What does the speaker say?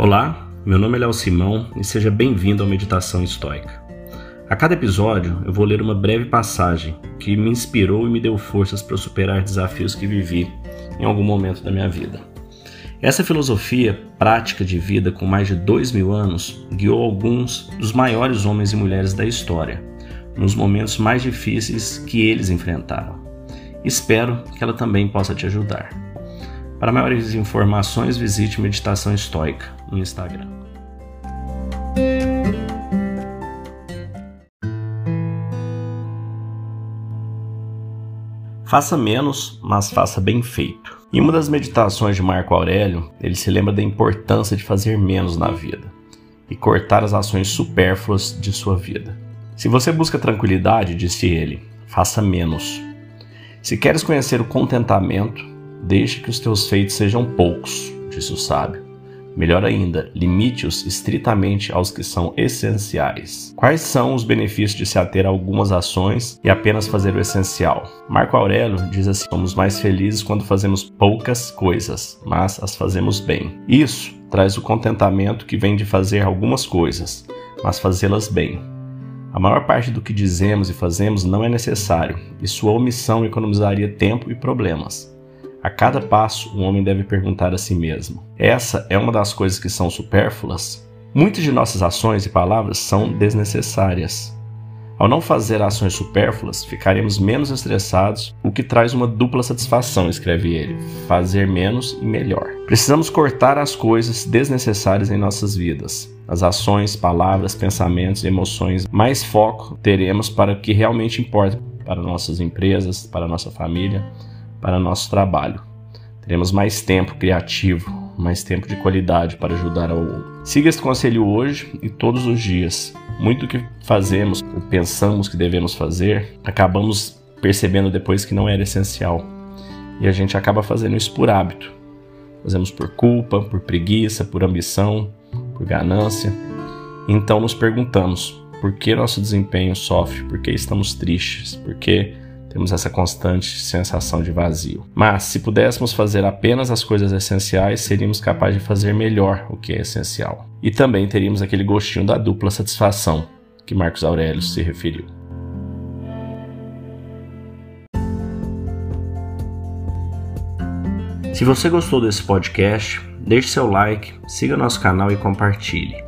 Olá, meu nome é Léo Simão e seja bem-vindo ao Meditação Estoica. A cada episódio eu vou ler uma breve passagem que me inspirou e me deu forças para superar desafios que vivi em algum momento da minha vida. Essa filosofia prática de vida com mais de dois mil anos guiou alguns dos maiores homens e mulheres da história, nos momentos mais difíceis que eles enfrentaram. Espero que ela também possa te ajudar. Para maiores informações, visite Meditação Estoica no Instagram. Faça menos, mas faça bem feito. Em uma das meditações de Marco Aurélio, ele se lembra da importância de fazer menos na vida e cortar as ações supérfluas de sua vida. Se você busca tranquilidade, disse ele, faça menos. Se queres conhecer o contentamento, Deixe que os teus feitos sejam poucos, disse o sábio. Melhor ainda, limite-os estritamente aos que são essenciais. Quais são os benefícios de se ater a algumas ações e apenas fazer o essencial? Marco Aurélio diz assim: somos mais felizes quando fazemos poucas coisas, mas as fazemos bem. Isso traz o contentamento que vem de fazer algumas coisas, mas fazê-las bem. A maior parte do que dizemos e fazemos não é necessário, e sua omissão economizaria tempo e problemas. A cada passo, um homem deve perguntar a si mesmo: essa é uma das coisas que são supérfluas? Muitas de nossas ações e palavras são desnecessárias. Ao não fazer ações supérfluas, ficaremos menos estressados, o que traz uma dupla satisfação, escreve ele: fazer menos e melhor. Precisamos cortar as coisas desnecessárias em nossas vidas. As ações, palavras, pensamentos emoções, mais foco teremos para o que realmente importa para nossas empresas, para nossa família para nosso trabalho. Teremos mais tempo criativo, mais tempo de qualidade para ajudar ao outro. Siga esse conselho hoje e todos os dias. Muito que fazemos pensamos que devemos fazer, acabamos percebendo depois que não era essencial. E a gente acaba fazendo isso por hábito. Fazemos por culpa, por preguiça, por ambição, por ganância. Então nos perguntamos: por que nosso desempenho sofre? Por que estamos tristes? Por que temos essa constante sensação de vazio. Mas, se pudéssemos fazer apenas as coisas essenciais, seríamos capazes de fazer melhor o que é essencial. E também teríamos aquele gostinho da dupla satisfação que Marcos Aurélio se referiu. Se você gostou desse podcast, deixe seu like, siga nosso canal e compartilhe.